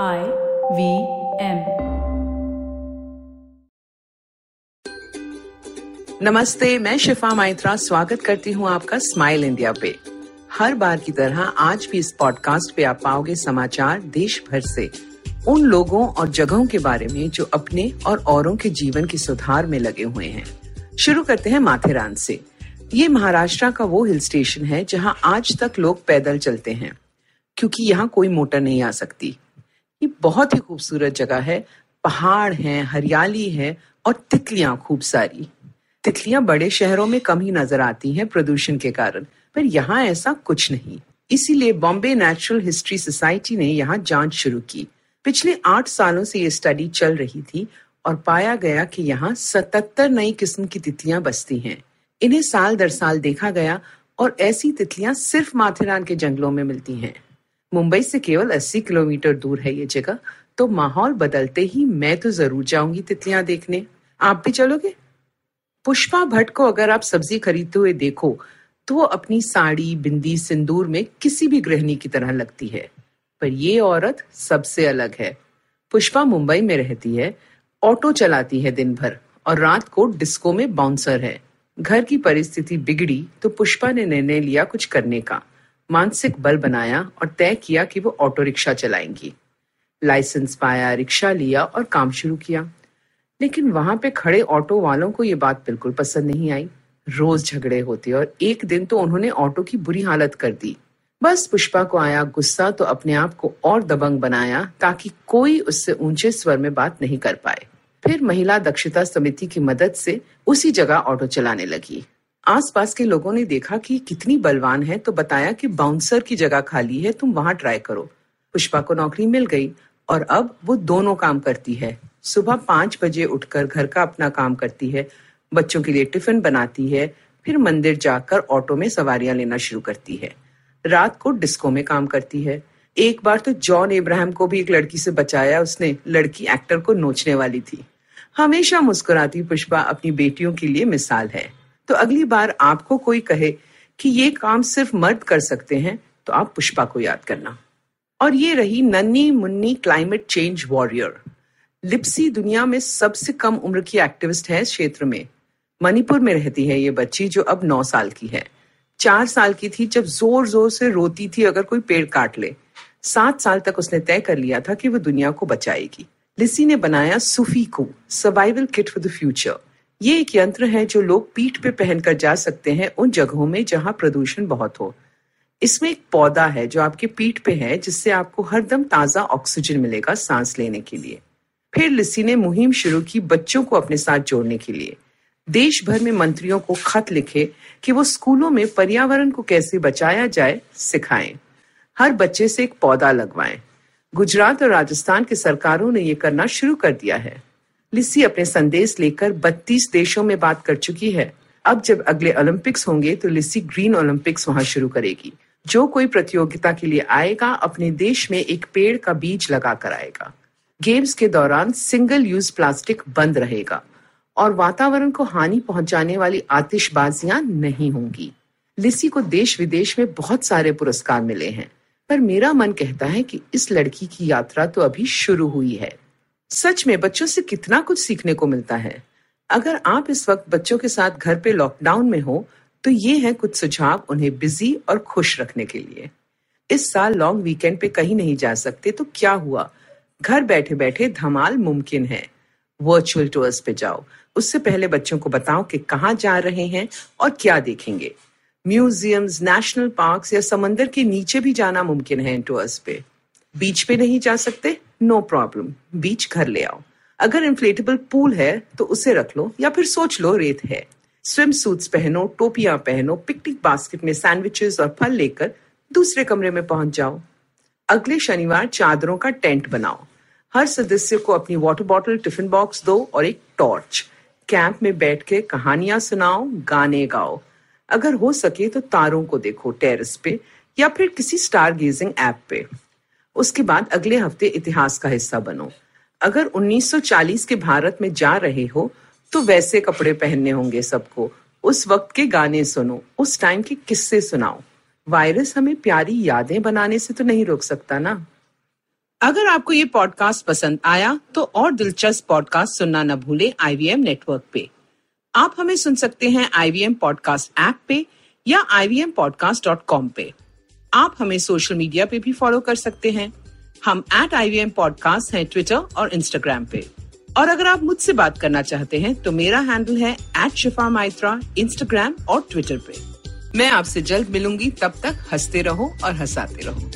I V M. नमस्ते, मैं शिफा माइत्रा, स्वागत करती हूँ आपका स्माइल इंडिया पे। हर बार की तरह आज भी इस पॉडकास्ट पे आप पाओगे समाचार देश भर से। उन लोगों और जगहों के बारे में जो अपने और औरों के जीवन के सुधार में लगे हुए हैं। शुरू करते हैं माथेरान से। ये महाराष्ट्र का वो हिल स्टेशन है जहाँ आज तक लोग पैदल चलते हैं, क्योंकि यहाँ कोई मोटर नहीं आ सकती। ये बहुत ही खूबसूरत जगह है। पहाड़ हैं, हरियाली है और तितलियाँ खूब सारी। तितलियाँ बड़े शहरों में कम ही नज़र आती हैं प्रदूषण के कारण, पर यहाँ ऐसा कुछ नहीं। इसीलिए बॉम्बे नेचुरल हिस्ट्री सोसाइटी ने यहाँ जाँच शुरू की। पिछले आठ सालों से ये स्टडी चल रही थी और पाया गया कि यहाँ सतहत्तर नई किस्म की तितलियाँ बसती हैं। इन्हें साल दर साल देखा गया और ऐसी तितलियाँ सिर्फ़ माथेरान के जंगलों में मिलती हैं। मुंबई से केवल 80 किलोमीटर दूर है ये जगह तो माहौल बदलते ही मैं तो ज़रूर जाऊँगी तितलियाँ देखने। आप भी चलोगे? पुष्पा भट्ट को अगर आप सब्ज़ी खरीदते हुए देखो तो वो अपनी साड़ी, बिंदी, सिंदूर में किसी भी गृहिणी की तरह लगती है। पर ये औरत सबसे अलग है। पुष्पा मुंबई में रहती है, ऑटो चलाती है दिन भर और रात को डिस्को में बाउंसर है। घर की परिस्थिति बिगड़ी तो पुष्पा ने निर्णय लिया कुछ करने का। मानसिक बल बनाया और तय किया कि वो ऑटो रिक्शा चलाएँगी। लाइसेंस पाया, रिक्शा लिया और काम शुरू किया। लेकिन वहाँ पे खड़े ऑटो वालों को ये बात बिल्कुल पसंद नहीं आई। रोज झगड़े होते और एक दिन तो उन्होंने ऑटो की बुरी हालत कर दी। बस पुष्पा को आया गुस्सा तो अपने आप को और दबंग बनाया ताकि कोई उससे ऊँचे स्वर में बात नहीं कर पाए। फिर महिला दक्षता समिति की मदद से उसी जगह ऑटो चलाने लगी। आसपास के लोगों ने देखा कि कितनी बलवान है तो बताया कि बाउंसर की जगह खाली है, तुम वहाँ ट्राई करो। पुष्पा को नौकरी मिल गई और अब वो दोनों काम करती है। सुबह पाँच बजे उठकर घर का अपना काम करती है, बच्चों के लिए टिफ़िन बनाती है, फिर मंदिर जाकर ऑटो में सवारियाँ लेना शुरू करती है। रात को डिस्को में काम करती है। एक बार तो जॉन इब्राहिम को भी एक लड़की से बचाया, उसने लड़की एक्टर को नोचने वाली थी। हमेशा मुस्कुराती पुष्पा अपनी बेटियों के लिए मिसाल है। तो अगली बार आपको कोई कहे कि ये काम सिर्फ़ मर्द कर सकते हैं तो आप पुष्पा को याद करना। और ये रही नन्नी मुन्नी क्लाइमेट चेंज वॉरियर लिप्सी दुनिया में सबसे कम उम्र की एक्टिविस्ट है क्षेत्र में। मणिपुर में रहती है ये बच्ची जो अब नौ साल की है। चार साल की थी जब ज़ोर ज़ोर से रोती थी अगर कोई पेड़ काट ले। सात साल तक उसने तय कर लिया था कि वो दुनिया को बचाएगी। लिसी ने बनाया सुफी को survival kit for the future ये एक यंत्र है जो लोग पीठ पे पहनकर जा सकते हैं उन जगहों में जहाँ प्रदूषण बहुत हो। इसमें एक पौधा है जो आपके पीठ पे है, जिससे आपको हरदम ताज़ा ऑक्सीजन मिलेगा सांस लेने के लिए। फिर लिसी ने मुहिम शुरू की बच्चों को अपने साथ जोड़ने के लिए। देश भर में मंत्रियों को खत लिखे कि वो स्कूलों में पर्यावरण को कैसे बचाया जाए, सिखाएँ। हर बच्चे से एक पौधा लगवाएँ। गुजरात और राजस्थान की सरकारों ने ये करना शुरू कर दिया है। लिसी अपने संदेश लेकर 32 देशों में बात कर चुकी है। अब जब अगले ओलंपिक्स होंगे तो लिसी ग्रीन ओलंपिक्स वहाँ शुरू करेगी। जो कोई प्रतियोगिता के लिए आएगा, अपने देश में एक पेड़ का बीज लगा कर आएगा। गेम्स के दौरान सिंगल यूज़ प्लास्टिक बंद रहेगा और वातावरण को हानि पहुँचाने वाली आतिशबाजियाँ नहीं होंगी। लिसी को देश विदेश में बहुत सारे पुरस्कार मिले हैं, पर मेरा मन कहता है कि इस लड़की की यात्रा तो अभी शुरू हुई है। सच में बच्चों से कितना कुछ सीखने को मिलता है। अगर आप इस वक्त बच्चों के साथ घर पे लॉकडाउन में हो तो ये है कुछ सुझाव उन्हें बिज़ी और खुश रखने के लिए। इस साल लॉन्ग वीकेंड पे कहीं नहीं जा सकते तो क्या हुआ? घर बैठे बैठे धमाल मुमकिन है। वर्चुअल टूर्स पे जाओ। उससे पहले बच्चों को बताओ कि कहाँ जा रहे हैं और क्या देखेंगे। म्यूजियम्स नेशनल पार्क्स या समंदर के नीचे भी जाना मुमकिन है टूर्स पे। बीच पे नहीं जा सकते? नो प्रॉब्लम बीच घर ले आओ. अगर इन्फ्लेटेबल पूल है तो उसे रख लो या फिर सोच लो रेत है. स्विम सूट्स पहनो, टोपियाँ पहनो पिकनिक बास्केट में सैंडविचेस और फल लेकर दूसरे कमरे में पहुँच जाओ. अगले शनिवार चादरों का टेंट बनाओ. हर सदस्य को अपनी वाटर बॉटल टिफ़िन बॉक्स दो और एक टॉर्च कैंप में बैठ के कहानियाँ सुनाओ, गाने गाओ. अगर हो सके तो तारों को देखो टेरेस पे या फिर किसी स्टार गेजिंग ऐप पे. उसके बाद अगले हफ़्ते इतिहास का हिस्सा बनो। अगर 1940 के भारत में जा रहे हो तो वैसे कपड़े पहनने होंगे सबको। उस वक्त के गाने सुनो, उस टाइम के किस्से सुनाओ। वायरस हमें प्यारी यादें बनाने से तो नहीं रोक सकता ना। अगर आपको ये पॉडकास्ट पसंद आया तो और दिलचस्प पॉडकास्ट सुनना न भूले आईवीएम नेटवर्क पे। आप हमें सुन सकते हैं आईवीएम पॉडकास्ट ऐप पे या आई पे। आप हमें सोशल मीडिया पे भी फॉलो कर सकते हैं। हम एट आई वी पॉडकास्ट हैं ट्विटर और इंस्टाग्राम पे। और अगर आप मुझसे बात करना चाहते हैं तो मेरा हैंडल है एट शिफा माइत्रा इंस्टाग्राम और ट्विटर पे। मैं आपसे जल्द मिलूँगी, तब तक हँसते रहो और हंसाते रहो।